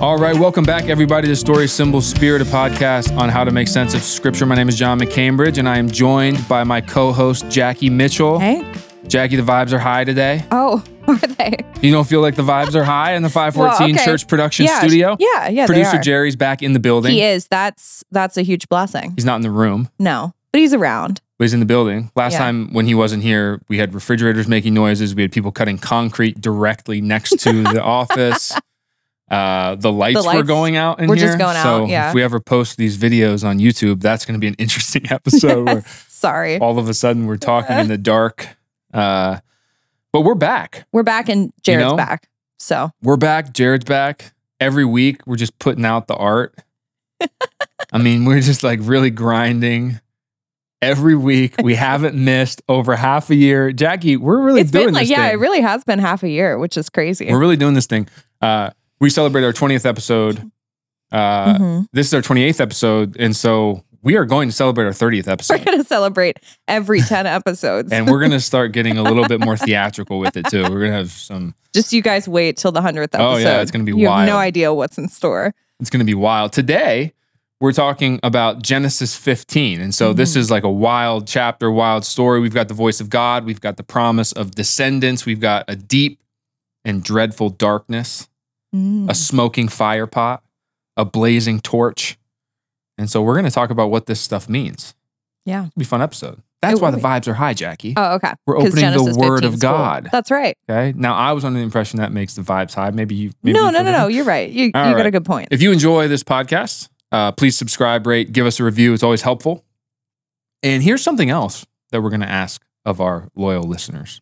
All right, welcome back, everybody, to Story Symbol Spirit, a podcast on how to make sense of Scripture. My name is John McCambridge, and I am joined by my co-host Jackie Mitchell. Hey. Jackie, the vibes are high today. Oh, are they? You don't feel like the vibes are high in the 514 Well, okay. Church Production yeah, Studio? Yeah, yeah. Producer. Jerry's back in the building. He is. That's that's a huge blessing. He's not in the room, No, but he's around. but he's in the building. Last Yeah. time when he wasn't here, we had refrigerators making noises. We had people cutting concrete directly next to the office. Uh, the, lights were lights going out in were here. just going out, So yeah. if we ever post these videos on YouTube, that's going to be an interesting episode where Sorry. all of a sudden we're talking in the dark. Uh, but we're back. We're back and Jared's know? back. So We're back. Jared's back. Every week we're just putting out the art. I mean, we're just like really grinding. Every week we haven't missed over half a year. Jackie, we're really it's doing been like, this yeah, thing. it really has been half a year, which is crazy. we're really doing this thing. Uh, we celebrate our 20th episode. Uh, Mhm. This is our 28th episode. And so we are going to celebrate our 30th episode. We're gonna celebrate every 10 episodes. and we're going to start getting a little bit more theatrical with it too. We're going to have some Just you guys wait till the 100th episode. Oh, yeah, it's gonna be you have no idea what's in store. It's going to be wild. Today, we're talking about Genesis 15. And so this Mhm. is like a wild chapter, wild story. We've got the voice of God, we've got the promise of descendants, we've got a deep and dreadful darkness, Mm. a smoking fire pot, a blazing torch. And so we're going to talk about what this stuff means. Yeah. It'll be a fun episode. That's It why the be. vibes are high, Jackie. Oh, okay. We're opening the word of is cool. God. That's right. Okay. Now, I was under the impression that makes the vibes high. Maybe you. Maybe no, you no, no, no. You're right. You, you All got a good point. If you enjoy this podcast, uh, please subscribe, rate, give us a review. It's always helpful. And here's something else that we're going to ask of our loyal listeners.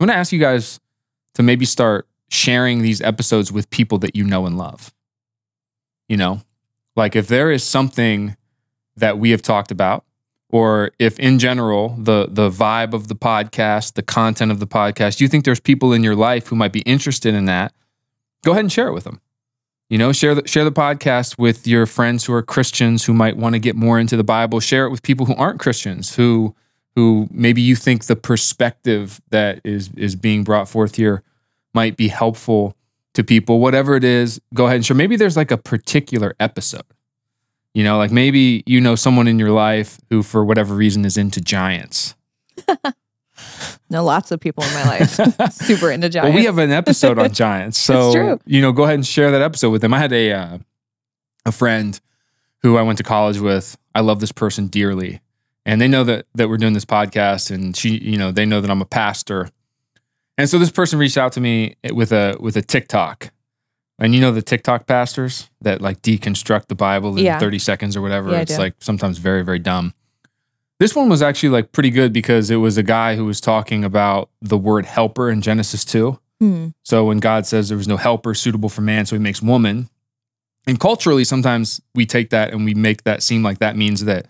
I'm going to ask you guys to maybe start sharing these episodes with people that you know and love. You know, like if there is something that we have talked about, or if in general the the vibe of the podcast, the content of the podcast, you think there's people in your life who might be interested in that, go ahead and share it with them. You know, share the share the podcast with your friends who are Christians who might want to get more into the Bible. Share it with people who aren't Christians, who who maybe you think the perspective that is is being brought forth here might be helpful to people. Whatever it is, go ahead and share. Maybe there's like a particular episode. You know, like maybe you know someone in your life who, for whatever reason, is into giants. No, lots of people in my life super into giants. Well, we have an episode on giants, so you know, go ahead and share that episode with them. I had a uh, a friend who I went to college with. I love this person dearly, and they know that that we're doing this podcast, and she, you know, they know that I'm a pastor, and so this person reached out to me with a with a TikTok, and you know the TikTok pastors that like deconstruct the Bible in Yeah. 30 seconds or whatever. Yeah, it's like sometimes very very dumb. This one was actually like pretty good because it was a guy who was talking about the word helper in Genesis 2. Hmm. So when God says there was no helper suitable for man, so he makes woman. And culturally, sometimes we take that and we make that seem like that means that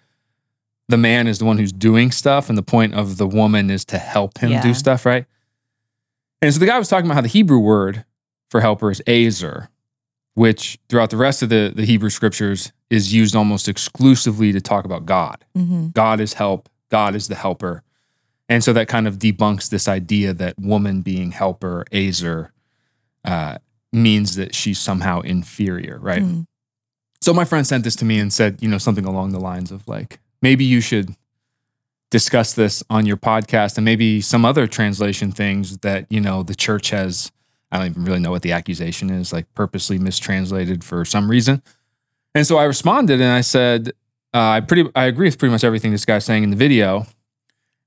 the man is the one who's doing stuff, and the point of the woman is to help him Yeah. do stuff, right? And so the guy was talking about how the Hebrew word for helper is azer, which throughout the rest of the, the Hebrew scriptures is used almost exclusively to talk about God. Mhm. God is help, God is the helper. And so that kind of debunks this idea that woman being helper, azer, uh, means that she's somehow inferior, right? Mm. So my friend sent this to me and said, you know, something along the lines of like, maybe you should discuss this on your podcast and maybe some other translation things that, you know, the church has, I don't even really know what the accusation is, like purposely mistranslated for some reason. And so I responded and I said, uh, I pretty I agree with pretty much everything this guy's saying in the video.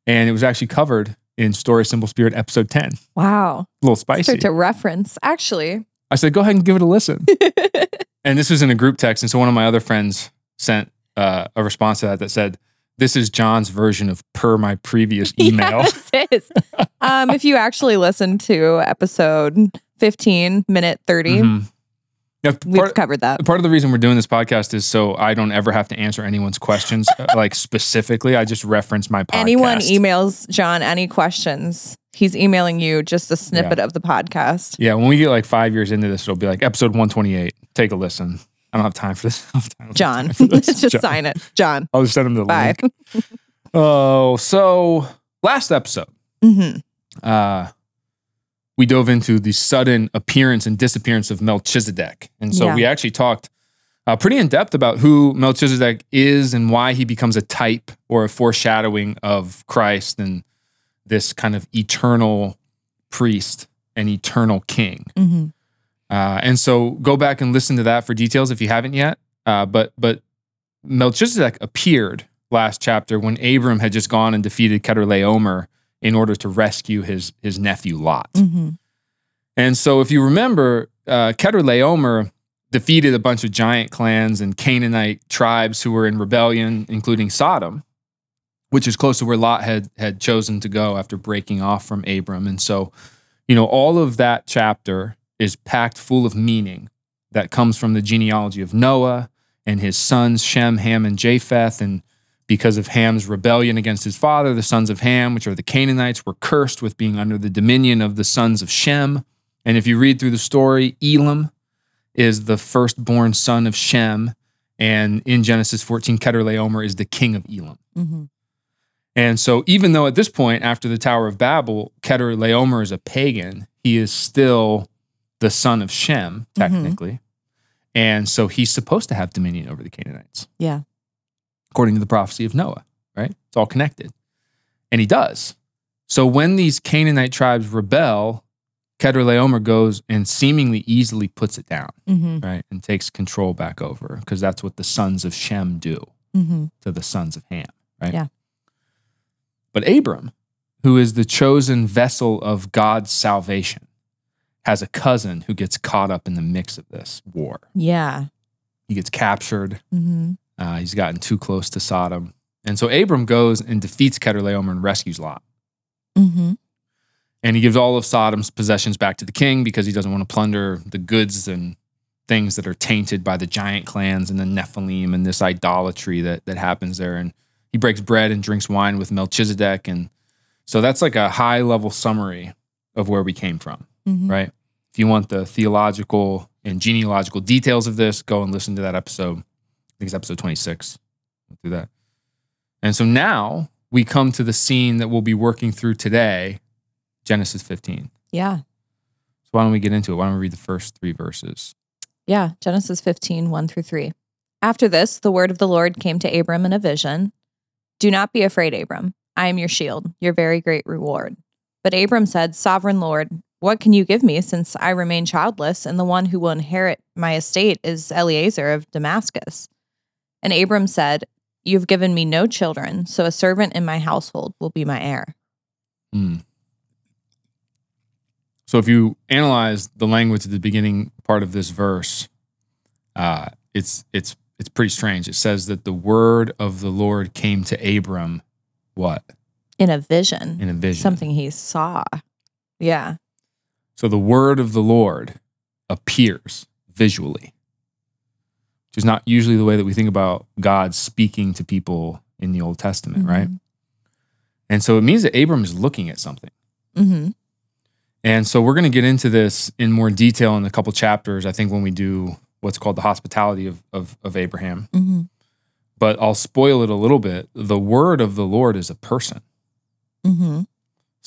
And it was actually covered in Story Symbol Spirit episode 10. wow A little spicy. To reference. Actually, I said, go ahead and give it a listen. and this was in a group text. And so one of my other friends sent uh, a response to that that said, This is John's version of per my previous email. Yes, is. um, if you actually listen to episode 15, minute 30, Mhm. Yeah, we've covered that. part of the reason we're doing this podcast is so I don't ever have to answer anyone's questions, uh, like specifically. I just reference my podcast. Anyone emails John any questions, he's emailing you just a snippet of the podcast. Yeah, when we get like five years into this, it'll be like episode 128. Take a listen. I don't have time for this. Time John, for this. just John. sign it. John. I'll just send him the Bye. link. Oh, so last episode, hmm uh, we dove into the sudden appearance and disappearance of Melchizedek. And so Yeah. we actually talked uh, pretty in depth about who Melchizedek is and why he becomes a type or a foreshadowing of Christ and this kind of eternal priest and eternal king. hmm Uh, and so go back and listen to that for details if you haven't yet. Uh, but but Melchizedek appeared last chapter when Abram had just gone and defeated Kedorlaomer in order to rescue his his nephew Lot. hmm And so if you remember, uh, Kedorlaomer defeated a bunch of giant clans and Canaanite tribes who were in rebellion, including Sodom, which is close to where Lot had had chosen to go after breaking off from Abram. And so, you know, all of that chapter is packed full of meaning that comes from the genealogy of Noah and his sons Shem, Ham, and Japheth. And because of Ham's rebellion against his father, the sons of Ham, which are the Canaanites, were cursed with being under the dominion of the sons of Shem. And if you read through the story, Elam is the firstborn son of Shem. And in Genesis 14, Kedorlaomer is the king of Elam. hmm And so, even though at this point, after the Tower of Babel, Kedorlaomer is a pagan, he is still the son of Shem, technically. And so, he's supposed to have dominion over the Canaanites, Yeah. according to the prophecy of Noah, right? It's all connected. And he does. So, when these Canaanite tribes rebel, Kedorlaomer goes and seemingly easily puts it down, hmm right? And takes control back over because that's what the sons of Shem do hmm to the sons of Ham, right? Yeah. But Abram, who is the chosen vessel of God's salvation, has a cousin who gets caught up in the mix of this war. Yeah. He gets captured. hmm Uh, he's gotten too close to Sodom. And so Abram goes and defeats Kedorlaomer and rescues Lot. hmm And he gives all of Sodom's possessions back to the king because he doesn't want to plunder the goods and things that are tainted by the giant clans and the Nephilim and this idolatry that that happens there. And he breaks bread and drinks wine with Melchizedek. And so that's like a high level summary of where we came from, hmm right? If you want the theological and genealogical details of this, go and listen to that episode. I think it's episode 26. We'll do that. And so now we come to the scene that we'll be working through today, Genesis 15. Yeah. So why don't we get into it? Why don't we read the first three verses? Yeah. Genesis 15, 1 through 3. After this, the word of the Lord came to Abram in a vision Do not be afraid, Abram. I am your shield, your very great reward. But Abram said, Sovereign Lord, what can you give me since I remain childless, and the one who will inherit my estate is Eliezer of Damascus? And Abram said, You've given me no children, so a servant in my household will be my heir. Hmm. So if you analyze the language at the beginning part of this verse, uh, it's it's it's pretty strange. It says that the word of the Lord came to Abram, what In a vision, in a vision. something he saw. Yeah. So the word of the Lord appears visually, which is not usually the way that we think about God speaking to people in the Old Testament, right? And so it means that Abram is looking at something. hmm And so we're going to get into this in more detail in a couple chapters, I think, when we do what's called the hospitality of, of, of Abraham. hmm But I'll spoil it a little bit. The word of the Lord is a person.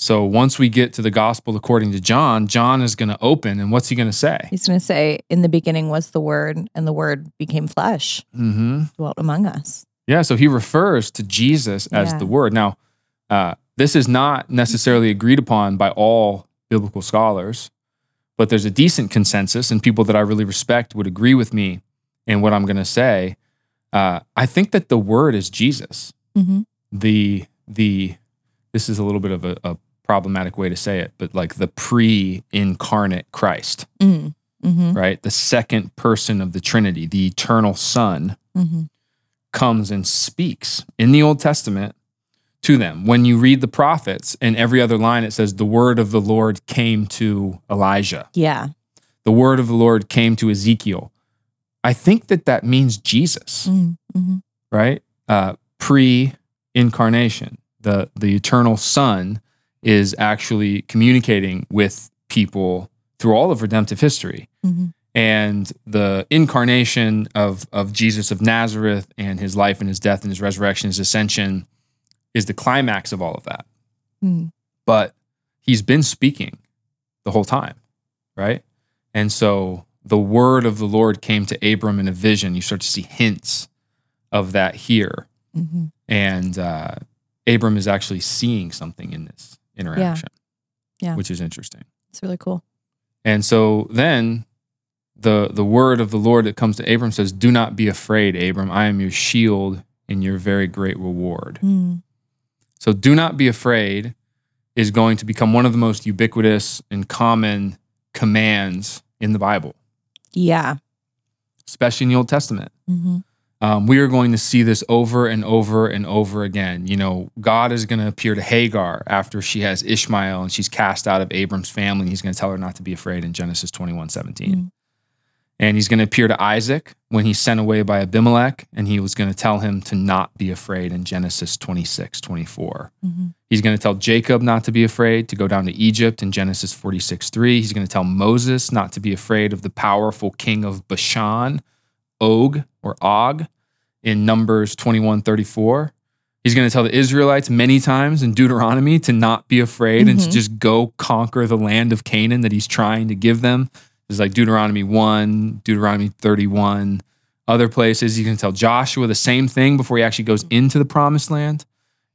So once we get to the gospel according to John, John is going to open, and what's he going to say? He's going to say, In the beginning was the Word, and the Word became flesh, Mm-hmm. dwelt among us. Yeah, so he refers to Jesus as Yeah. the Word. Now, uh, this is not necessarily agreed upon by all biblical scholars, but there's a decent consensus, and people that I really respect would agree with me in what I'm going to say. Uh, I think that the Word is Jesus. hmm The the this is a little bit of a, a problematic way to say it, but like the pre-incarnate Christ, mm hmm right? The second person of the Trinity, the eternal Son hmm comes and speaks in the Old Testament to them. When you read the prophets, in every other line, it says, The word of the Lord came to Elijah, Yeah. the word of the Lord came to Ezekiel. I think that that means Jesus, Mm-hmm. right? Uh, Pre incarnation, the, the eternal Son is actually communicating with people through all of redemptive history hmm and the incarnation of of Jesus of Nazareth and his life and his death and his resurrection, his ascension is the climax of all of that. mm But he's been speaking the whole time, right? And so the word of the Lord came to Abram in a vision. You start to see hints of that here. hmm And uh, Abram is actually seeing something in this interaction, Yeah. which is interesting. It's really cool. And so then the the word of the Lord that comes to Abram says, "Do not be afraid, Abram. I am your shield and your very great reward." Mm. So do not be afraid is going to become one of the most ubiquitous and common commands in the Bible, Yeah. especially in the Old Testament. hmm Um, we are going to see this over and over and over again. You know, God is going to appear to Hagar after she has Ishmael and she's cast out of Abram's family. He's going to tell her not to be afraid in Genesis 21 17. Mhm. And he's going to appear to Isaac when he's sent away by Abimelech, and he was going to tell him to not be afraid in Genesis 26 24. hmm He's going to tell Jacob not to be afraid, to go down to Egypt in Genesis 46 3. He's going to tell Moses not to be afraid of the powerful king of Bashan, Og or Og, in Numbers 21 34. He's going to tell the Israelites many times in Deuteronomy to not be afraid and to Mhm. just go conquer the land of Canaan that he's trying to give them. It's like Deuteronomy 1, Deuteronomy 31, other places. He's going to tell Joshua the same thing before he actually goes into the promised land.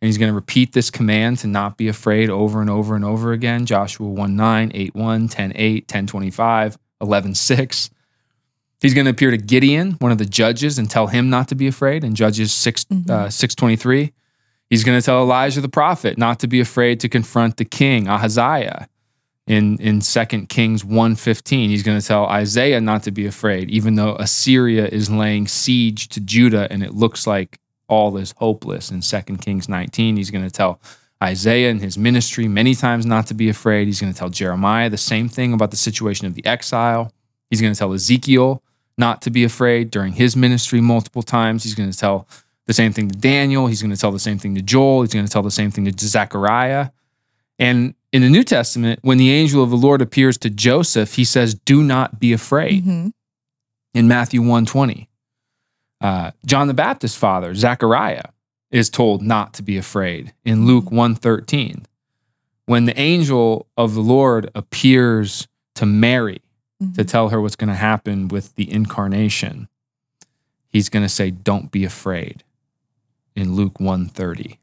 And he's going to repeat this command to not be afraid over and over and over again. Joshua 1 9, 8 1, 10 8, 10 25, 11 6. He's going to appear to Gideon, one of the judges, and tell him not to be afraid in Judges 6 Mhm. uh, 623. He's going to tell Elijah the prophet not to be afraid to confront the king, Ahaziah. In, in 2 Kings 1.15, he's going to tell Isaiah not to be afraid, even though Assyria is laying siege to Judah and it looks like all is hopeless. In 2 Kings 19, he's going to tell Isaiah in his ministry many times not to be afraid. He's going to tell Jeremiah the same thing about the situation of the exile. He's going to tell Ezekiel not to be afraid during his ministry multiple times. He's going to tell the same thing to Daniel. He's going to tell the same thing to Joel. He's going to tell the same thing to Zechariah. And in the New Testament, when the angel of the Lord appears to Joseph, he says, Do not be afraid hmm in Matthew 120. Uh, John the Baptist's father, Zechariah, is told not to be afraid in Luke 113. When the angel of the Lord appears to Mary to mm-hmm. tell her what's going to happen with the incarnation, he's going to say, Don't be afraid in Luke 130.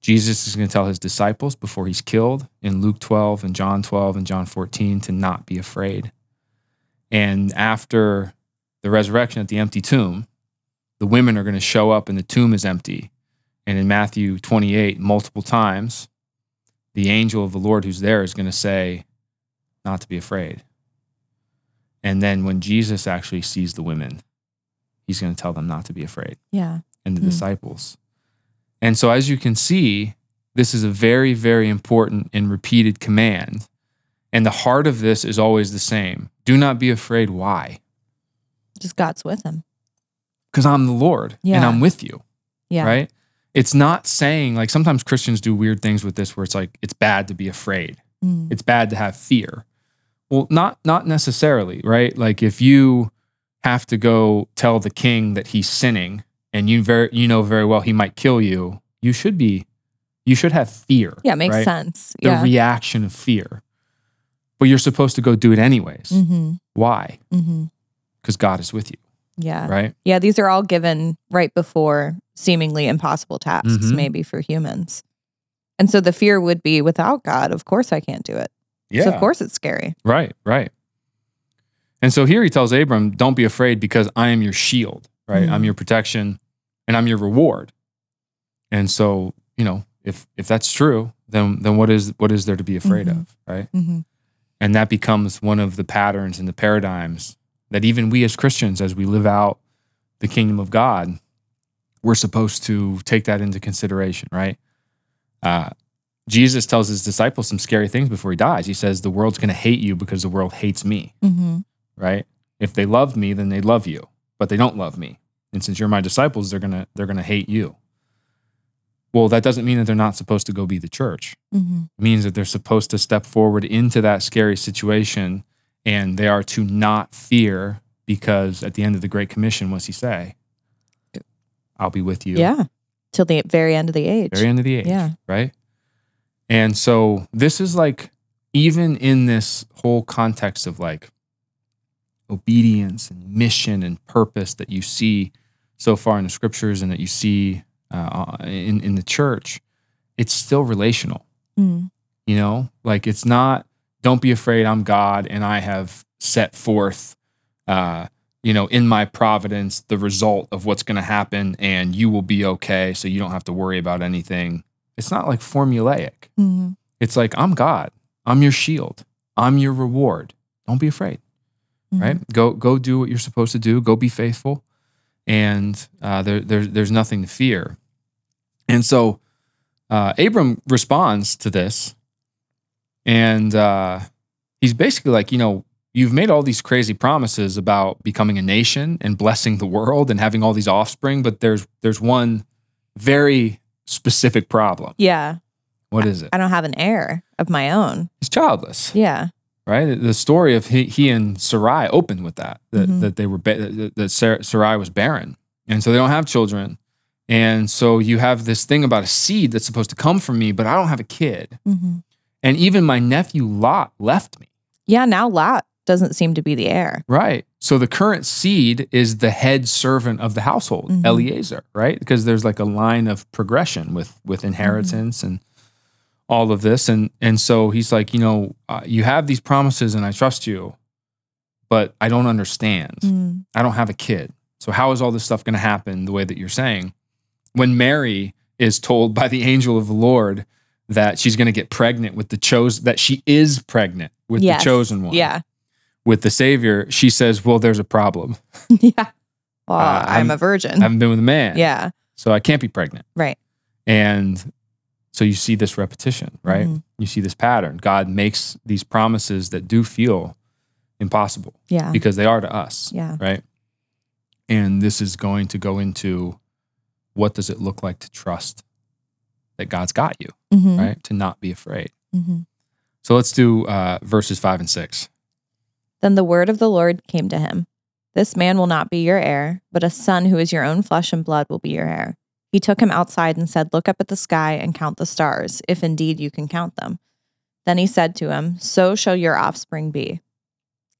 Jesus is going to tell his disciples before he's killed in Luke 12 and John 12 and John 14 to not be afraid. And after the resurrection at the empty tomb, the women are going to show up and the tomb is empty. And in Matthew 28, multiple times, the angel of the Lord who's there is going to say, not to be afraid. And then when Jesus actually sees the women, he's going to tell them not to be afraid Yeah. and the Hmm. disciples. And so, as you can see, this is a very, very important and repeated command. And the heart of this is always the same do not be afraid. Why? Just God's with him. Because I'm the Lord and I'm with you, Yeah. right? It's not saying, like, sometimes Christians do weird things with this where it's like, it's bad to be afraid. Mm. it's bad to have fear. Well, not not necessarily, right? Like if you have to go tell the king that he's sinning and you very you know very well he might kill you, you should be you should have fear. Yeah. Makes right? sense. The yeah. reaction of fear. But you're supposed to go do it anyways. hmm Why? Because God is with you, Yeah. right? Yeah. These are all given right before seemingly impossible tasks, Mhm. maybe for humans. And so the fear would be without God, of course I can't do it. So of course it's scary. Right, right. And so here he tells Abram, don't be afraid because I am your shield, right? Mhm. I'm your protection and I'm your reward. And so, you know, if if that's true, then then what is what is there to be afraid Mhm. of, right? hmm And that becomes one of the patterns and the paradigms that even we as Christians as we live out the kingdom of God, we're supposed to take that into consideration, right? Uh, Jesus tells his disciples some scary things before he dies. He says, The world's going to hate you because the world hates me, hmm right? If they loved me, then they love you, but they don't love me. And since you're my disciples, they're going to they're going to hate you. Well, that doesn't mean that they're not supposed to go be the church. hmm It means that they're supposed to step forward into that scary situation and they are to not fear because at the end of the Great Commission, what's he say? I'll be with you. Yeah. Till the very end of the age. Very end of the age. Yeah. Right. And so this is like even in this whole context of like obedience and mission and purpose that you see so far in the scriptures and that you see uh, in in the church, it's still relational. Mm. You know, like it's not. Don't be afraid. I'm God, and I have set forth, uh, you know, in my providence, the result of what's going to happen, and you will be okay. So you don't have to worry about anything. It's not like formulaic. Mhm. It's like I'm God. I'm your shield. I'm your reward. Don't be afraid Mhm. right? Go go do what you're supposed to do. Go be faithful, and uh, there, there's there's nothing to fear. And so uh, Abram responds to this, and uh, he's basically like, you know, you've made all these crazy promises about becoming a nation and blessing the world and having all these offspring, but there's there's one very specific problem. Yeah. What is it? I don't have an heir of my own. He's childless. Yeah. right? The story of he, he and Sarai opened with that that, Mhm. that they were ba- that, Sarai was barren, and so they don't have children, and so you have this thing about a seed that's supposed to come from me, but I don't have a kid, Mhm. and even my nephew Lot left me, Yeah. Now Lot doesn't seem to be the heir. right? So the current seed is the head servant of the household, Mhm. Eliezer, right? Because there's like a line of progression with with inheritance and all of this and and so he's like you know uh, you have these promises and i trust you but i don't understand Mm. i don't have a kid so how is all this stuff going to happen the way that you're saying when mary is told by the angel of the lord that she's going to get pregnant with the chosen that she is pregnant with Yes. the chosen one Yeah. With the savior she says well there's a problem yeah. Well, Uh, I'm, I'm- a virgin. i haven't been with a man yeah. so i can't be pregnant Right. and so you see this repetition right Mhm. you see this pattern. God makes these promises that do feel impossible Yeah. because they are to us, Yeah. right? And this is going to go into what does it look like to trust that God's got you, Mhm. right? To not be afraid. Mhm. So let's do uh, verses five and six. Then the word of the Lord came to him This man will not be your heir, but a son who is your own flesh and blood will be your heir. He took him outside and said, Look up at the sky and count the stars, if indeed you can count them. Then he said to him, So shall your offspring be.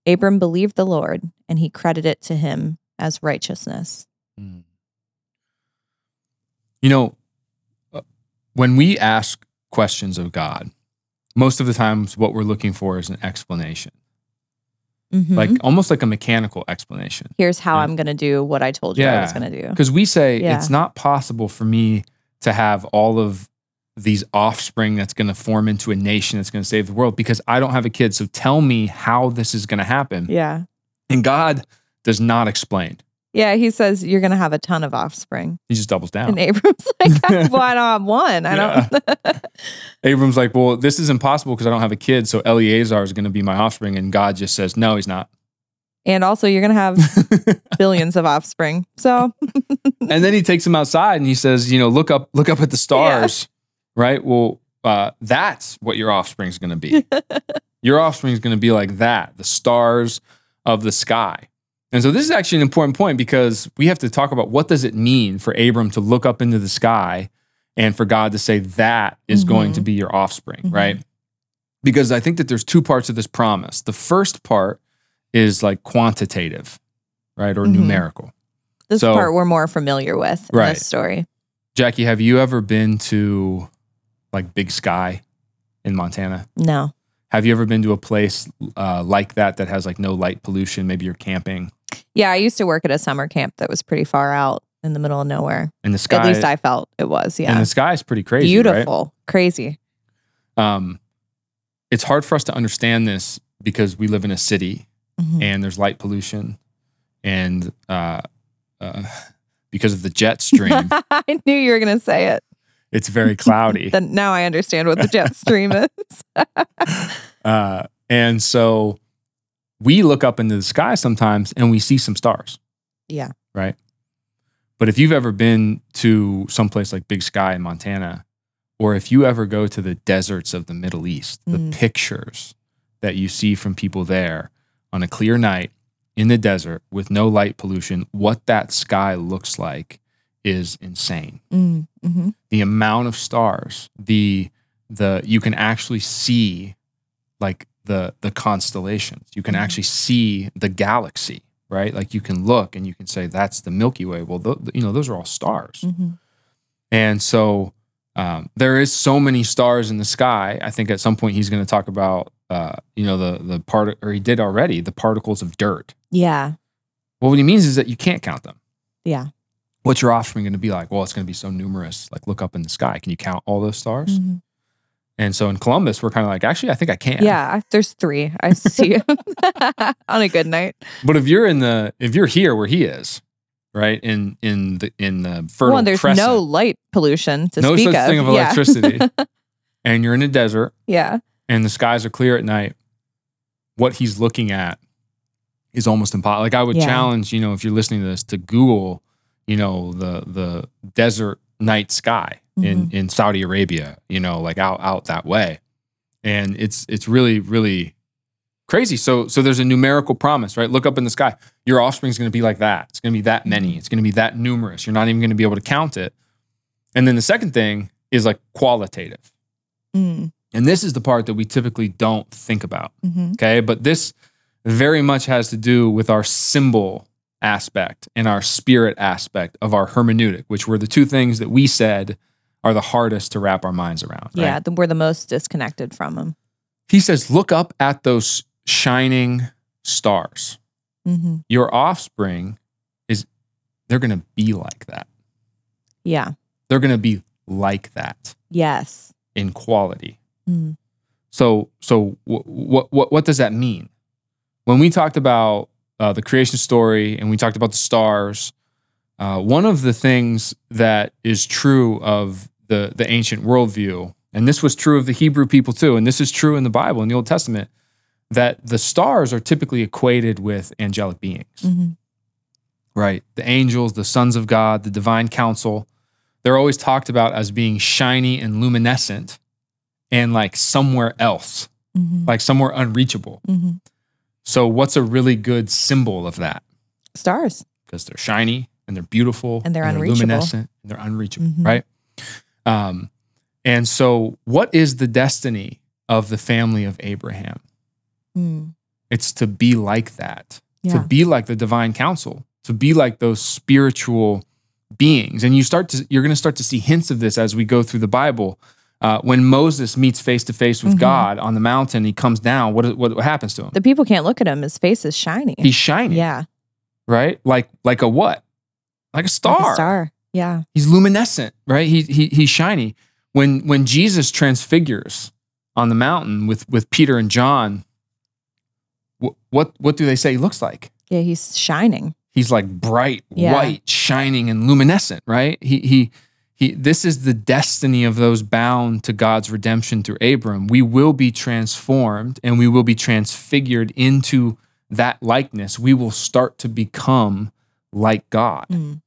Abram believed the Lord, and he credited it to him as righteousness. You know, uh, when we ask questions of God, most of the times what we're looking for is an explanation, Mhm. like almost like a mechanical explanation. Here's how Yeah. I'm going to do what I told you yeah. I was going to do. Because we say Yeah. it's not possible for me to have all of these offspring that's going to form into a nation that's going to save the world because I don't have a kid. So tell me how this is going to happen. Yeah. And God does not explain. Yeah. He says, You're going to have a ton of offspring. He just doubles down. And Abram's like, I don't one. I don't. Abram's like, well, this is impossible because I don't have a kid. So Eliezer is going to be my offspring. And God just says, no, he's not. and also, you're going to have billions of offspring. So, and then he takes him outside and he says, you know, look up, look up at the stars, right? Well, uh, that's what your offspring is going to be. your offspring is going to be like that, the stars of the sky. And so this is actually an important point because we have to talk about what does it mean for Abram to look up into the sky and for God to say that is going Mhm. to be your offspring, Mhm. right? Because I think that there's two parts of this promise. The first part is like quantitative, right? Or Mhm. numerical. this So- part we're more familiar with in Right. this story. Jackie, have you ever been to like Big Sky in Montana? No. Have you ever been to a place uh, like that that has like no light pollution? Maybe you're camping Yeah. I used to work at a summer camp that was pretty far out in the middle of nowhere. and the sky. At least I felt it was. Yeah, and the sky is pretty crazy, right? Beautiful. Crazy. Um, it's hard for us to understand this because we live in a city Mhm. and there's light pollution, and uh, uh, because of the jet stream, I knew you were going to say it. it's very cloudy. Then now I understand what the jet stream is. Uh, and so we look up into the sky sometimes and we see some stars. Yeah. Right. But if you've ever been to someplace like Big Sky in Montana, or if you ever go to the deserts of the Middle East, the Mm. pictures that you see from people there on a clear night in the desert with no light pollution, what that sky looks like is insane Mm, mhm. the amount of stars the the you can actually see like the the constellations. You can Mhm. actually see the galaxy, right? Like you can look and you can say that's the Milky Way. Well, th- you know those are all stars, Mhm. and so um, there is so many stars in the sky. I think at some point he's going to talk about uh, you know the the part or he did already the particles of dirt. Yeah. Well, what he means is that you can't count them. Yeah. What's your offspring going to be like? Well, it's going to be so numerous. Like look up in the sky. Can you count all those stars? Mhm. And so in Columbus, we're kind of like, actually, I think I can. Yeah. There's three. I see on a good night. But if you're in the if you're here where he is, right in in the in the fertile well, there's crescent, no light pollution to no speak such of. thing of Yeah. electricity, and you're in a desert yeah. and the skies are clear at night, what he's looking at is almost impossible. Like I would Yeah. challenge, you know, if you're listening to this, to Google, you know, the the desert night sky in Mm-hmm. in Saudi Arabia, you know, like out out that way, and it's it's really really crazy. So so there's a numerical promise, right? Look up in the sky. Your offspring is going to be like that. It's going to be that many. Mm-hmm. It's going to be that numerous. You're not even going to be able to count it. And then the second thing is like qualitative. Mm. And this is the part that we typically don't think about. hmm Okay. But this very much has to do with our symbol aspect and our spirit aspect of our hermeneutic, which were the two things that we said are the hardest to wrap our minds around. right? Yeah. The, we're the most disconnected from them. He says, look up at those shining stars. hmm Your offspring is, they're going to be like that. Yeah. They're going to be like that Yes. in quality. Mm. So, so what what what does that mean? When we talked about uh, the creation story and we talked about the stars, uh, one of the things that is true of the the ancient worldview, and this was true of the Hebrew people too, and this is true in the Bible in the Old Testament, that the stars are typically equated with angelic beings hmm right? The angels, the sons of God, the divine council, they're always talked about as being shiny and luminescent and like somewhere else, hmm like somewhere unreachable. hmm So, what's a really good symbol of that? Stars. Because they're shiny and they're beautiful And they're unreachable. luminescent and they're unreachable, Mhm. right? Um, and so, what is the destiny of the family of Abraham? Mm. It's to be like that. to be like the divine council, to be like those spiritual beings. And you start to you're going to start to see hints of this as we go through the Bible. Uh, when Moses meets face to face with Mhm. God on the mountain, he comes down. What, what what happens to him? The people can't look at him. His face is shiny. He's shiny. yeah. right? Like like a what? Like a star. Like a star. Yeah. He's luminescent, right? He, he he's shiny. When when Jesus transfigures on the mountain with with Peter and John, what what, what do they say he looks like? Yeah. He's shining. he's like bright Yeah. white shining and luminescent right he he he this is the destiny of those bound to god's redemption through abram we will be transformed and we will be transfigured into that likeness we will start to become like god Mm.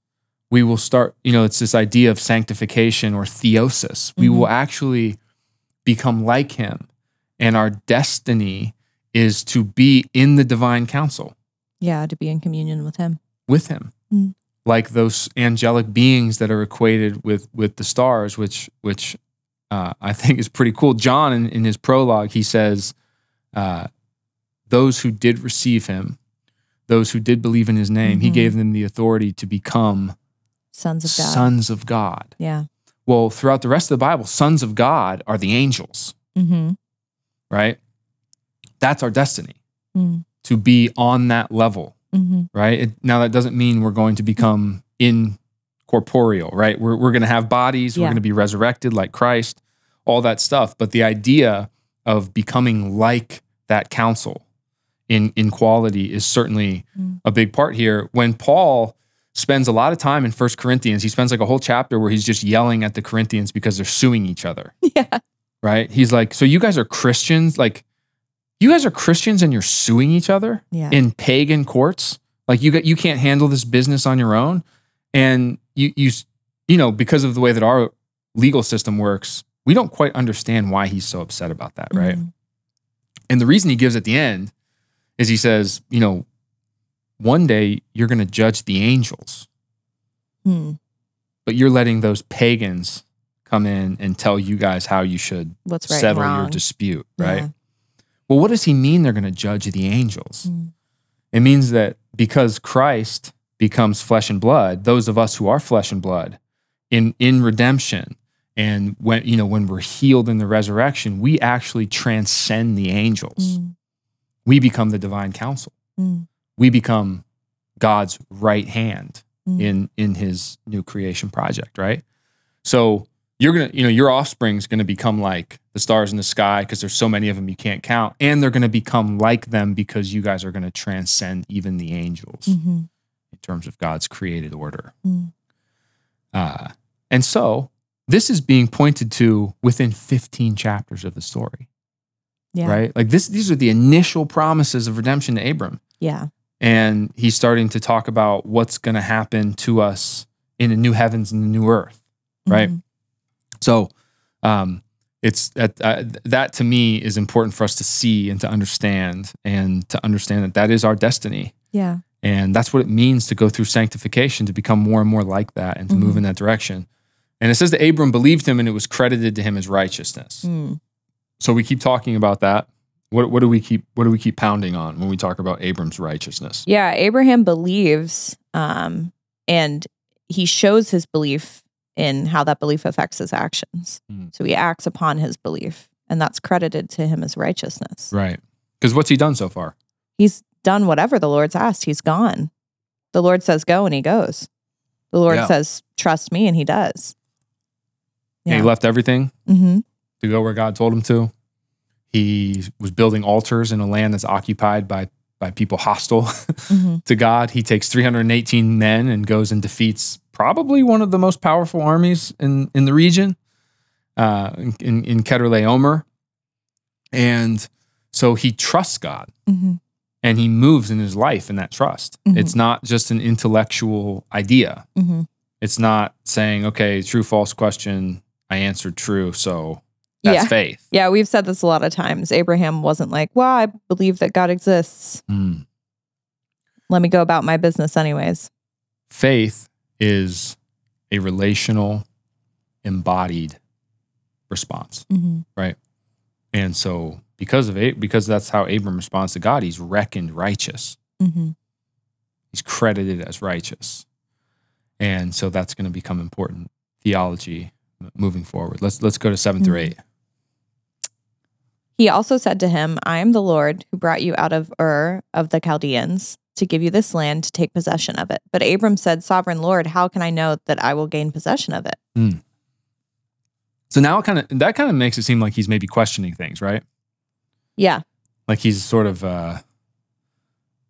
we will start you know it's this idea of sanctification or theosis we Mhm. will actually become like him and our destiny is to be in the divine council Yeah. To be in communion with him. with him Mm. Like those angelic beings that are equated with with the stars which which uh, i think is pretty cool john in, in his prologue he says uh, those who did receive him those who did believe in his name he Mhm. gave them the authority to become Sons of God. sons of god Yeah. well throughout the rest of the bible sons of god are the angels Mm-hmm. right that's our destiny Mm. to be on that level Mm-hmm. right? It, now that doesn't mean we're going to become incorporeal, right? We're we're going to have bodies, we're going to be resurrected like Christ, all that stuff. But the idea of becoming like that council in in quality is certainly Mm. a big part here. When Paul spends a lot of time in First Corinthians, he spends like a whole chapter where he's just yelling at the Corinthians because they're suing each other Yeah. right? He's like, so you guys are Christians, like you guys are Christians and you're suing each other Yeah. in pagan courts. Like you got you can't handle this business on your own, and you you you know because of the way that our legal system works, we don't quite understand why he's so upset about that, right? Mhm. And the reason he gives at the end is he says, you know, one day you're going to judge the angels, Hmm. but you're letting those pagans come in and tell you guys how you should right settle your dispute, right? Yeah. Well, what does he mean they're going to judge the angels? Mm. It means that because Christ becomes flesh and blood, those of us who are flesh and blood in in redemption and when you know when we're healed in the resurrection, we actually transcend the angels. Mm. We become the divine council. Mm. We become God's right hand Mm. in in his new creation project, right? So you're gonna, you know, your offspring's gonna become like the stars in the sky because there's so many of them you can't count, and they're gonna become like them because you guys are gonna transcend even the angels Mhm. in terms of God's created order. Mm. Uh, and so this is being pointed to within 15 chapters of the story, Yeah. right? Like this, these are the initial promises of redemption to Abram Yeah. and he's starting to talk about what's going to happen to us in the new heavens and the new earth Right. Mhm. So um it's that uh, that to me is important for us to see and to understand and to understand that that is our destiny Yeah. and that's what it means to go through sanctification to become more and more like that and to move Mhm. in that direction and it says that abram believed him and it was credited to him as righteousness Mm. so we keep talking about that what, what do we keep what do we keep pounding on when we talk about abram's righteousness Yeah. Abraham believes, um, and he shows his belief in how that belief affects his actions. Mm. So he acts upon his belief, and that's credited to him as righteousness. right because what's he done so far He's done whatever the Lord's asked. He's gone. The Lord says go, and he goes. The Lord Yeah. says trust me, and he does. And he left everything hmm to go where God told him to. He was building altars in a land that's occupied by by people hostile hmm to God. He takes 318 men and goes and defeats probably one of the most powerful armies in in the region, uh, in in Kedorlaomer. And so he trusts God hmm and he moves in his life in that trust. Mhm. It's not just an intellectual idea. hmm It's not saying, okay, true, false question. I answered true, so that's Yeah. faith. Yeah, we've said this a lot of times. Abraham wasn't like, well, I believe that God exists. Mm. Let me go about my business anyways. Faith is a relational, embodied response. hmm And so because of it, because that's how Abram responds to God, he's reckoned righteous. hmm He's credited as righteous. And so that's going to become important theology moving forward. Let's let's go to 7 through Mhm. 8. He also said to him, I am the Lord who brought you out of Ur of the Chaldeans to give you this land to take possession of it. But Abram said, Sovereign Lord, how can I know that I will gain possession of it? So now it kind of that kind of makes it seem like he's maybe questioning things, right? Yeah. Like he's sort of uh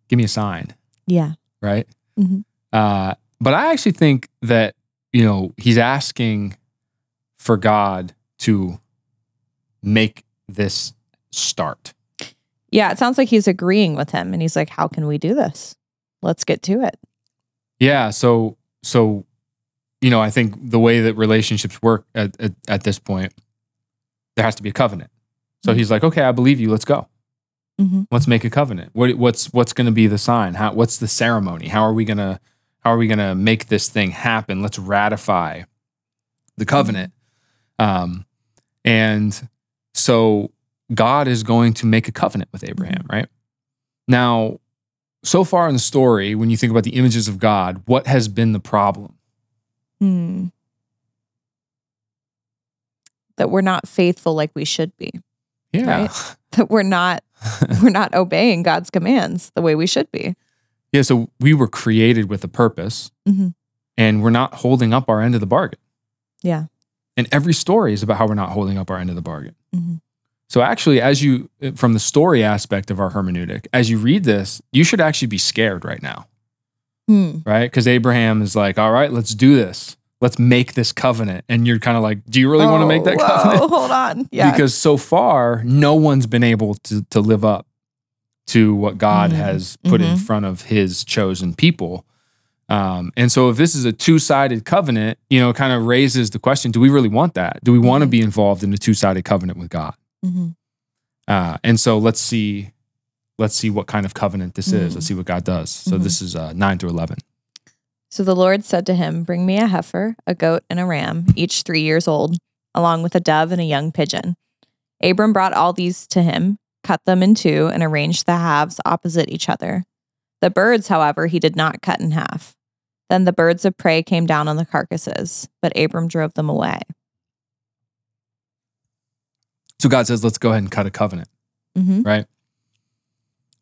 give me a sign, Yeah. right? Mhm. Uh, but I actually think that you know he's asking for God to make this start. Yeah. It sounds like he's agreeing with him. And he's like, How can we do this? Let's get to it. Yeah. So so you know I think the way that relationships work at at, at this point, there has to be a covenant. So Mhm. he's like, okay, I believe you. Let's go. Mhm. Let's make a covenant. What what's what's going to be the sign? How what's the ceremony? How are we gonna how are we gonna make this thing happen? Let's ratify the covenant. Um, and so God is going to make a covenant with Abraham, right? Now, so far in the story, when you think about the images of God, what has been the problem? Hmm. That we're not faithful like we should be. Yeah. That we're not we're not obeying God's commands the way we should be. Yeah. So we were created with a purpose Mhm. and we're not holding up our end of the bargain. Yeah. And every story is about how we're not holding up our end of the bargain. Mhm. So actually, as you, from the story aspect of our hermeneutic, as you read this, you should actually be scared right now, Hmm. right? Because Abraham is like, all right, let's do this. Let's make this covenant. And you're kind of like, do you really want to make that Oh, whoa, covenant? Hold on. Yeah. Because so far, no one's been able to, to live up to what God Mhm. has put in Mhm. front of his chosen people. Um, and so if this is a two-sided covenant, you know, it kind of raises the question, do we really want that? Do we want to Mhm. be involved in a two-sided covenant with God? Mhm. Uh, and so let's see, let's see what kind of covenant this is. Mhm. Let's see what God does. So Mhm. this is uh, nine through 11. So the Lord said to him, Bring me a heifer, a goat, and a ram, each three years old, along with a dove and a young pigeon. Abram brought all these to him, cut them in two, and arranged the halves opposite each other. The birds, however, he did not cut in half. Then the birds of prey came down on the carcasses, but Abram drove them away. So God says, let's go ahead and cut a covenant, hmm right?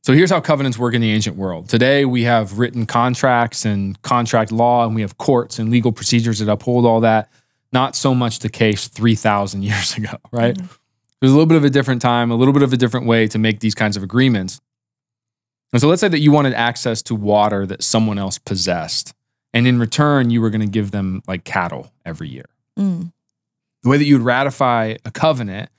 So here's how covenants work in the ancient world. Today we have written contracts and contract law, and we have courts and legal procedures that uphold all that. Not so much the case 3,000 years ago, right? Mhm. There's a little bit of a different time, a little bit of a different way to make these kinds of agreements. And so let's say that you wanted access to water that someone else possessed. And in return, you were going to give them like cattle every year. Mm. The way that you would ratify a covenant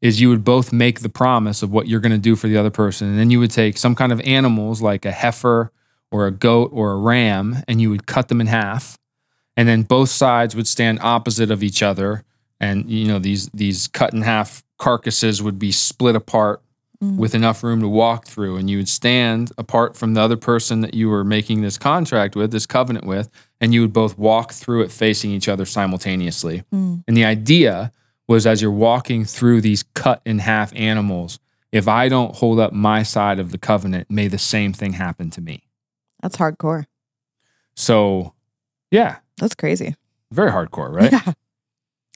is you would both make the promise of what you're going to do for the other person. And then you would take some kind of animals like a heifer or a goat or a ram and you would cut them in half. And then both sides would stand opposite of each other. And you know, these these cut in half carcasses would be split apart Mm. with enough room to walk through. And you would stand apart from the other person that you were making this contract with, this covenant with, and you would both walk through it facing each other simultaneously. Mm. And the idea was as you're walking through these cut in half animals, if I don't hold up my side of the covenant, may the same thing happen to me. That's hardcore. So, yeah, That's crazy. very hardcore, right? Yeah.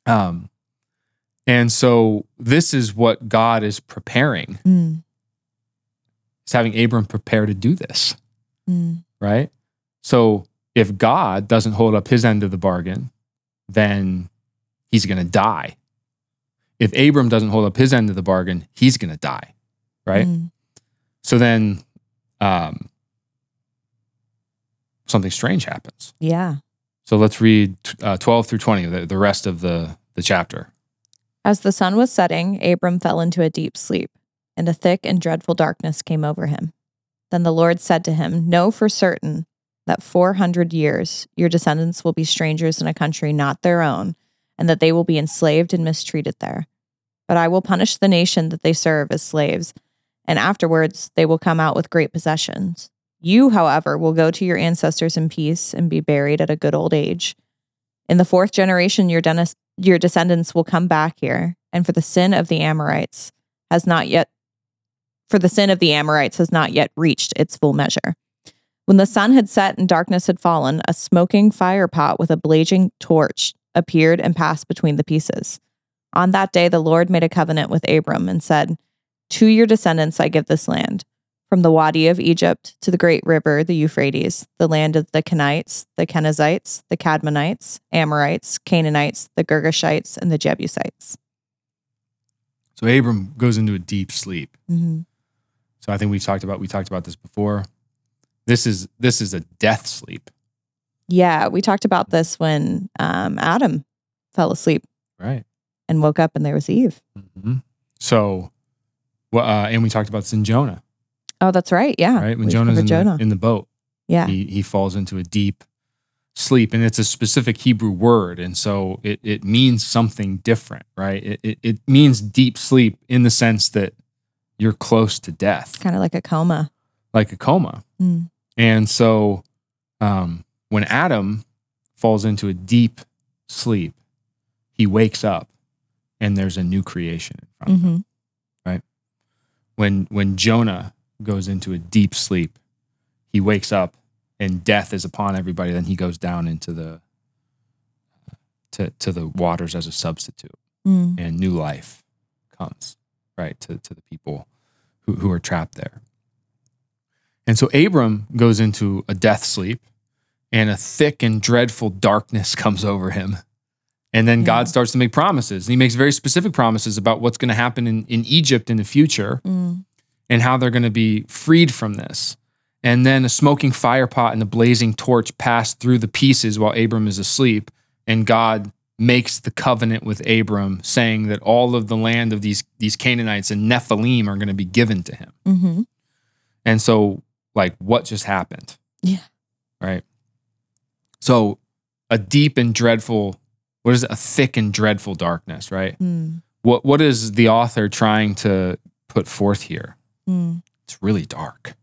Um, and so this is what God is preparing. Mm. He's having Abram prepare to do this, Mm. right? So if God doesn't hold up his end of the bargain, then he's going to die. If Abram doesn't hold up his end of the bargain, he's going to die, right? Mm. So then um, something strange happens. Yeah. So let's read uh, 12 through 20, the, the rest of the, the chapter. As the sun was setting, Abram fell into a deep sleep, and a thick and dreadful darkness came over him. Then the Lord said to him, Know for certain that 400 years your descendants will be strangers in a country not their own, and that they will be enslaved and mistreated there. But I will punish the nation that they serve as slaves, and afterwards they will come out with great possessions. You, however, will go to your ancestors in peace and be buried at a good old age. In the fourth generation, your, your descendants will come back here, and for the sin of the Amorites has not yet for the sin of the Amorites has not yet reached its full measure. When the sun had set and darkness had fallen, a smoking fire pot with a blazing torch appeared and passed between the pieces. On that day, the Lord made a covenant with Abram and said, To your descendants I give this land, from the Wadi of Egypt to the great river, the Euphrates, the land of the Kenites, the Kenizzites, the Cadmonites, Amorites, Canaanites, the Girgashites, and the Jebusites. So Abram goes into a deep sleep. Mm-hmm. So I think we've talked about we talked about this before. This is this is a death sleep, Yeah, we talked about this when um, Adam fell asleep right? And woke up, and there was Eve. hmm So, well, uh, and we talked about this in Jonah, Oh, that's right. Yeah, right? When we Jonah's in Jonah. the in the boat, yeah, he he falls into a deep sleep, and it's a specific Hebrew word, and so it it means something different, right? It it, it means deep sleep in the sense that you're close to death, kind of like a coma. like a coma. Mm. And so um, when Adam falls into a deep sleep, he wakes up and there's a new creation in front of him. hmm When when Jonah goes into a deep sleep, he wakes up and death is upon everybody. Then he goes down into the to, to the waters as a substitute Mm. and new life comes right to, to the people who, who are trapped there and so abram goes into a death sleep and a thick and dreadful darkness comes over him and then Yeah. god starts to make promises and he makes very specific promises about what's going to happen in, in egypt in the future Mm. and how they're going to be freed from this and then a smoking fire pot and a blazing torch pass through the pieces while abram is asleep and god makes the covenant with Abram, saying that all of the land of these these Canaanites and Nephilim are going to be given to him. hmm And so, like, what just happened? Yeah. Right. So, a deep and dreadful, what is it? A thick and dreadful darkness, right? Mm. What What is the author trying to put forth here? Mm. It's really dark,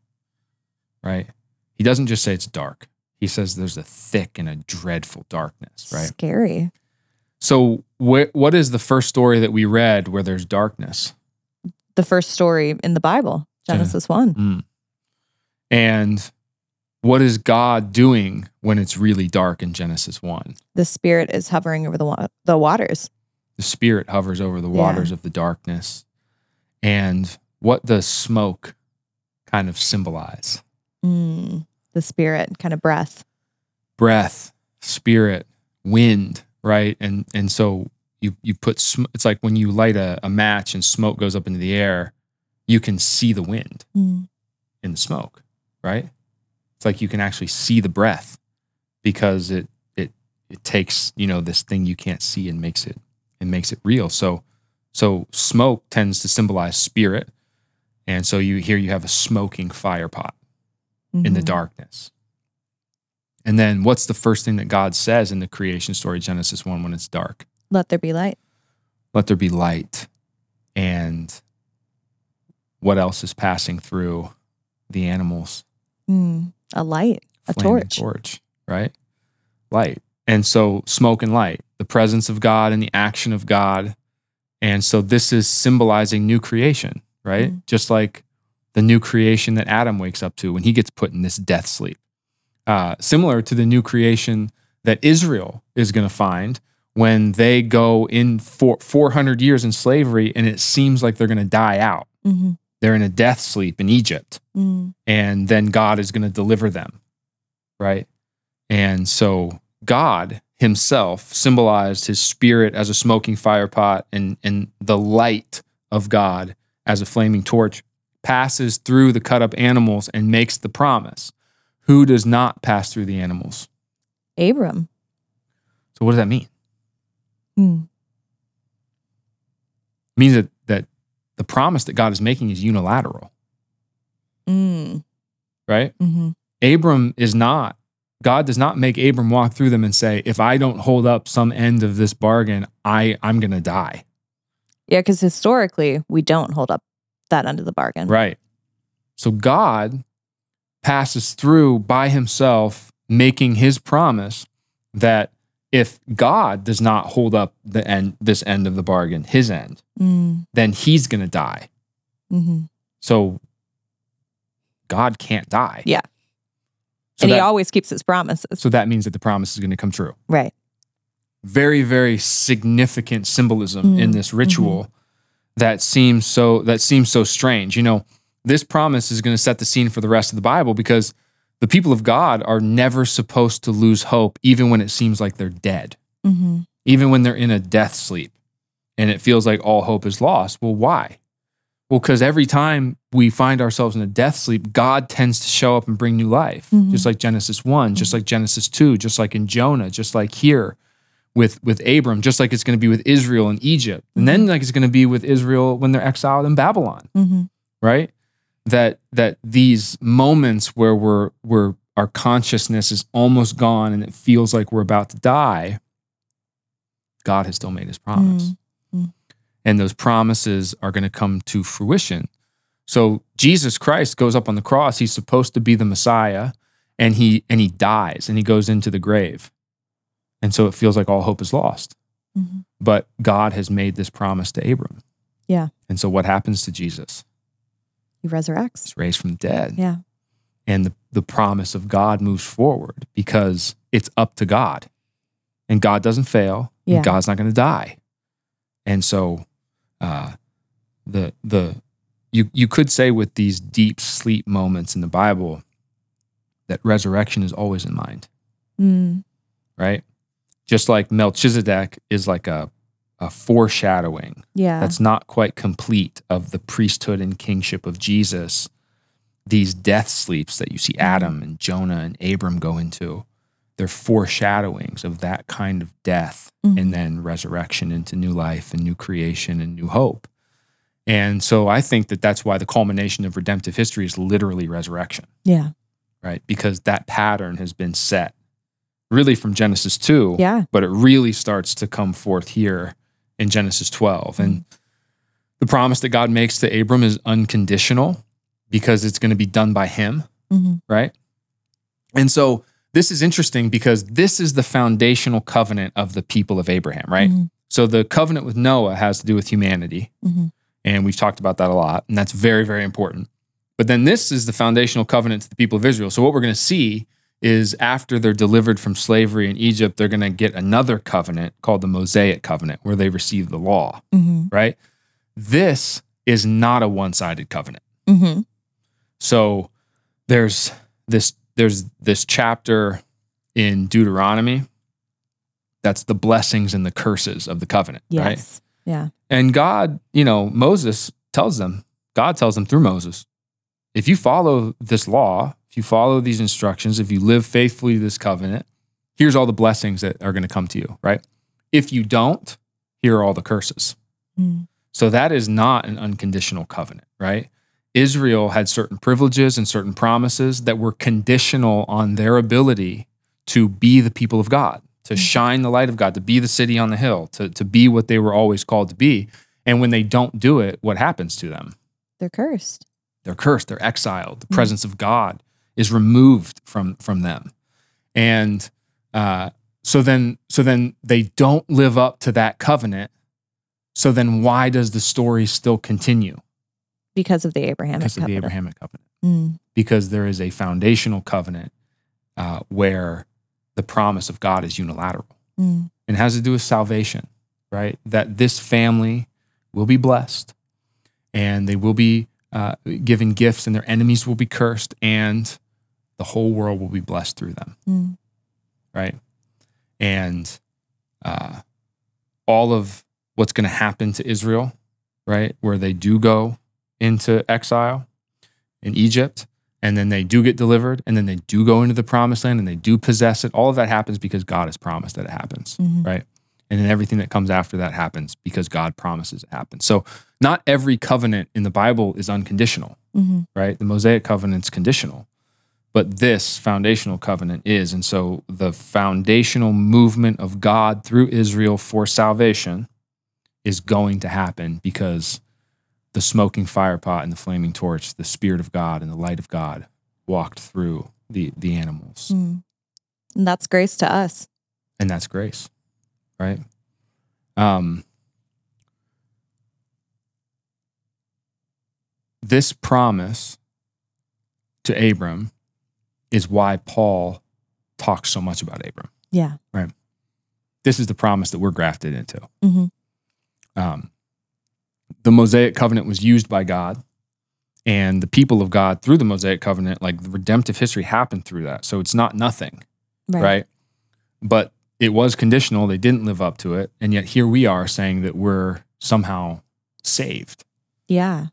right? He doesn't just say it's dark. He says there's a thick and a dreadful darkness, right? Scary. So, wh- what is the first story that we read where there's darkness? the first story in the Bible, Genesis 1. Mm. And what is God doing when it's really dark in Genesis 1? The spirit is hovering over the wa- the waters. The Spirit hovers over the Yeah. waters of the darkness. And what does smoke kind of symbolize? Mm, the spirit, kind of breath. breath, spirit, wind, right? And and so you you put sm- it's like when you light a, a match and smoke goes up into the air, you can see the wind Mm, in the smoke, right? It's like you can actually see the breath because it it it takes, you know, this thing you can't see and makes it it makes it real. So so smoke tends to symbolize spirit. And so you here you have a smoking fire pot in the mhm. darkness. And then what's the first thing that God says in the creation story, Genesis 1, when it's dark? Let there be light. Let there be light. And what else is passing through the animals? Mm, a light, a torch. Torch, right? Light. And so smoke and light, the presence of God and the action of God. And so this is symbolizing new creation, right? Mm. Just like the new creation that Adam wakes up to when he gets put in this death sleep. Uh, similar to the new creation that Israel is going to find when they go in for 400 years in slavery and it seems like they're going to die out. Mhm. They're in a death sleep in Egypt Mm, and then God is going to deliver them. Right. And so God himself symbolized his spirit as a smoking fire pot and, and the light of God as a flaming torch passes through the cut up animals and makes the promise. Who does not pass through the animals? Abram. So what does that mean? Mm, It means that the promise that God is making is unilateral, mm, right? mhm. Abram is not, God does not make Abram walk through them and say, if I don't hold up some end of this bargain, I, I'm going to die. Yeah, because historically, we don't hold up that end of the bargain. Right. So God passes through by himself, making his promise that if God does not hold up the end, this end of the bargain, his end, Mm, then he's going to die. mhm. So God can't die. Yeah. So and he always keeps his promises. so that means that the promise is going to come true. right. very very significant symbolism Mm, in this ritual that seems so that seems so strange you know this promise is going to set the scene for the rest of the bible because the people of god are never supposed to lose hope even when it seems like they're dead. Hmm even when they're in a death sleep and it feels like all hope is lost. Well why? Well because every time we find ourselves in a death sleep god tends to show up and bring new life. Mhm. just like genesis one just like genesis 2 just like in jonah just like here with with abram just like it's going to be with israel and egypt. And then like it's going to be with israel when they're exiled in babylon. Hmm right that that these moments where we're we're our consciousness is almost gone and it feels like we're about to die god has still made his promise. Mm. and those promises are going to come to fruition. So jesus christ goes up on the cross. He's supposed to be the messiah and he and he dies and he goes into the grave. And so it feels like all hope is lost. Mhm. but god has made this promise to abram. Yeah. and so what happens to jesus He resurrects. He's raised from the dead. Yeah. And the, the promise of God moves forward because it's up to God. And God doesn't fail. Yeah. And God's not going to die. And so uh, the the you you could say with these deep sleep moments in the Bible that resurrection is always in mind, Mm, right? Just like Melchizedek is like a a foreshadowing yeah. that's not quite complete of the priesthood and kingship of Jesus. These death sleeps that you see Adam and Jonah and Abram go into, they're foreshadowings of that kind of death Mhm. and then resurrection into new life and new creation and new hope. And so I think that that's why the culmination of redemptive history is literally resurrection, yeah. right? Because that pattern has been set really from Genesis 2 Yeah. but it really starts to come forth here in Genesis 12. And the promise that God makes to Abram is unconditional because it's going to be done by him, hmm right? And so this is interesting because this is the foundational covenant of the people of Abraham, right? Mhm. So the covenant with Noah has to do with humanity. Mhm. And we've talked about that a lot. And that's very, very important. But then this is the foundational covenant to the people of Israel. So what we're going to see is after they're delivered from slavery in Egypt, they're going to get another covenant called the Mosaic covenant where they receive the law, Mm-hmm. right? This is not a one-sided covenant. Mm-hmm. So there's this there's this chapter in Deuteronomy that's the blessings and the curses of the covenant, right? Yes. Yeah. And God, you know, Moses tells them, God tells them through Moses, if you follow this law, you follow these instructions, if you live faithfully to this covenant, here's all the blessings that are going to come to you, right? If you don't, here are all the curses. Mm. So that is not an unconditional covenant, right? Israel had certain privileges and certain promises that were conditional on their ability to be the people of God, to Mhm. shine the light of God, to be the city on the hill, to, to be what they were always called to be. And when they don't do it, what happens to them? They're cursed. They're cursed, they're exiled. The Mhm. presence of God is removed from, from them. And uh, so then so then they don't live up to that covenant. So then why does the story still continue? Because of the Abrahamic because of the covenant. Abrahamic covenant. Mm. Because there is a foundational covenant uh, where the promise of God is unilateral Mm. and has to do with salvation, right? That this family will be blessed and they will be uh, given gifts and their enemies will be cursed and the whole world will be blessed through them, Mm. right? And uh, all of what's going to happen to Israel, right, where they do go into exile in Egypt, and then they do get delivered, and then they do go into the promised land and they do possess it. All of that happens because God has promised that it happens, Mhm. right? And then everything that comes after that happens because God promises it happens. So not every covenant in the Bible is unconditional, Mhm. right? The Mosaic covenant's conditional, but this foundational covenant is. And so the foundational movement of God through Israel for salvation is going to happen because the smoking fire pot and the flaming torch, the Spirit of God and the light of God walked through the, the animals. Mm. And that's grace to us. And that's grace, right? Um, this promise to Abram is why Paul talks so much about Abram. Yeah. Right. This is the promise that we're grafted into. hmm um, the Mosaic covenant was used by God and the people of God through the Mosaic covenant, like the redemptive history happened through that. So it's not nothing, Right. right? But it was conditional. They didn't live up to it. And yet here we are saying that we're somehow saved. Yeah.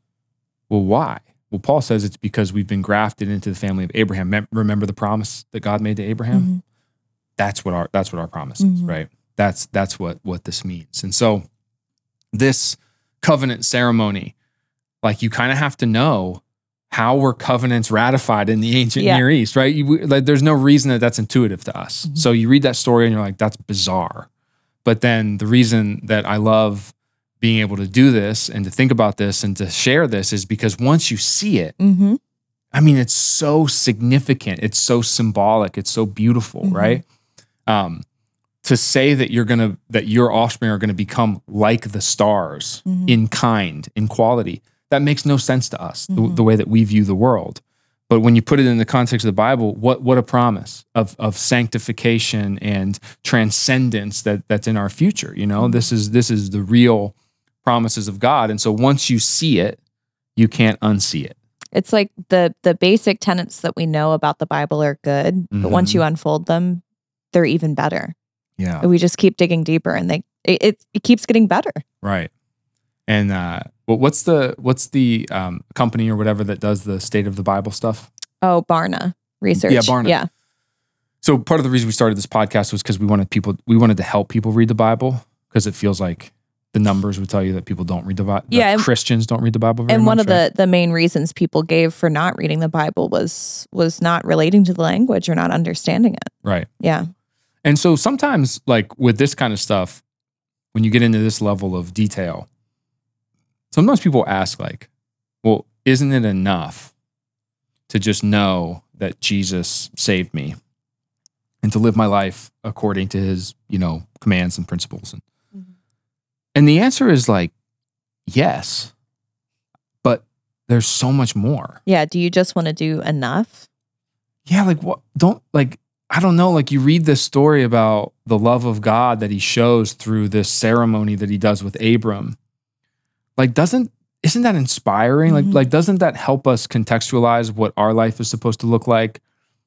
Well, why? Well, Paul says it's because we've been grafted into the family of Abraham. Remember the promise that God made to Abraham? Mhm. that's what our that's what our promise is, Mhm. right? That's that's what what this means. And so this covenant ceremony, like you kind of have to know how were covenants ratified in the ancient Yeah. Near East, right? You, like, there's no reason that that's intuitive to us. Mhm. So you read that story and you're like, that's bizarre. But then the reason that I love being able to do this and to think about this and to share this is because once you see it, hmm I mean, it's so significant. It's so symbolic. It's so beautiful, Mhm. right? Um, to say that you're gonna that your offspring are gonna become like the stars Mhm. in kind, in quality, that makes no sense to us. The, Mhm. the way that we view the world. But when you put it in the context of the Bible, what what a promise of of sanctification and transcendence that that's in our future. You know, Mhm. this is this is the real promises of God. And so once you see it, you can't unsee it. It's like the the basic tenets that we know about the Bible are good, but once Mhm. you unfold them, they're even better. Yeah. And we just keep digging deeper, and they it, it, it keeps getting better. Right. And uh, well, what's the what's the um, company or whatever that does the state of the Bible stuff? Oh, Barna research. Yeah, Barna. Yeah. So part of the reason we started this podcast was because we wanted people we wanted to help people read the Bible because it feels like the numbers would tell you that people don't read the Bible. Yeah, and- Christians don't read the Bible. Very and one much, of the the main reasons people gave for not reading the Bible was was not relating to the language or not understanding it. right. right. Yeah. And so sometimes, like with this kind of stuff, when you get into this level of detail, sometimes people ask, like, well, isn't it enough to just know that Jesus saved me and to live my life according to his, you know, commands and principles? And. And the answer is like, yes, but there's so much more. Yeah. Do you just want to do enough? Yeah, like what don't like I don't know, like you read this story about the love of God that he shows through this ceremony that he does with Abram. Like doesn't isn't that inspiring? Mhm. Like like doesn't that help us contextualize what our life is supposed to look like?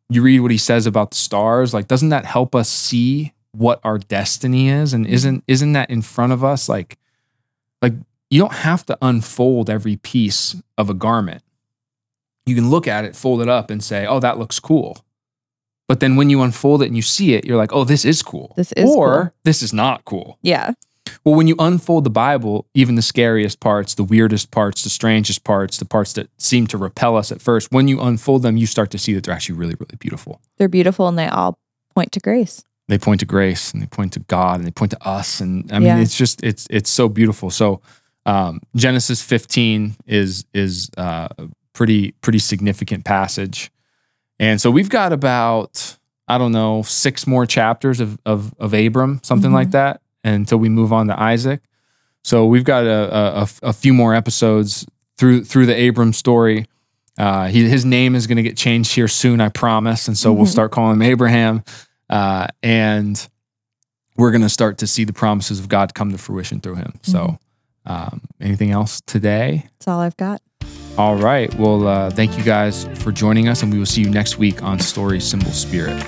You read what he says about the stars, like doesn't that help us see what our destiny is and mm-hmm. isn't isn't that in front of us like like you don't have to unfold every piece of a garment. You can look at it, fold it up and say, "Oh, that looks cool." But then when you unfold it and you see it, you're like, "Oh, this is cool." This is or cool. this is not cool. Yeah. Well, when you unfold the Bible, even the scariest parts, the weirdest parts, the strangest parts, the parts that seem to repel us at first, when you unfold them, you start to see that they're actually really, really beautiful. They're beautiful and they all point to grace. They point to grace and they point to God and they point to us. And I mean, Yeah. it's just it's it's so beautiful. So um, Genesis 15 is is uh, a pretty pretty significant passage, and so we've got about I don't know six more chapters of of, of Abram, something Mhm. like that, until we move on to Isaac. So we've got a, a, a- few more episodes through through the Abram story. Uh, he, his name is going to get changed here soon, I promise, and so we'll Mhm. start calling him Abraham, uh, and we're going to start to see the promises of God come to fruition through him. So, um, anything else today? That's all I've got. All right. Well, uh, thank you guys for joining us, and we will see you next week on Story Symbol Spirit.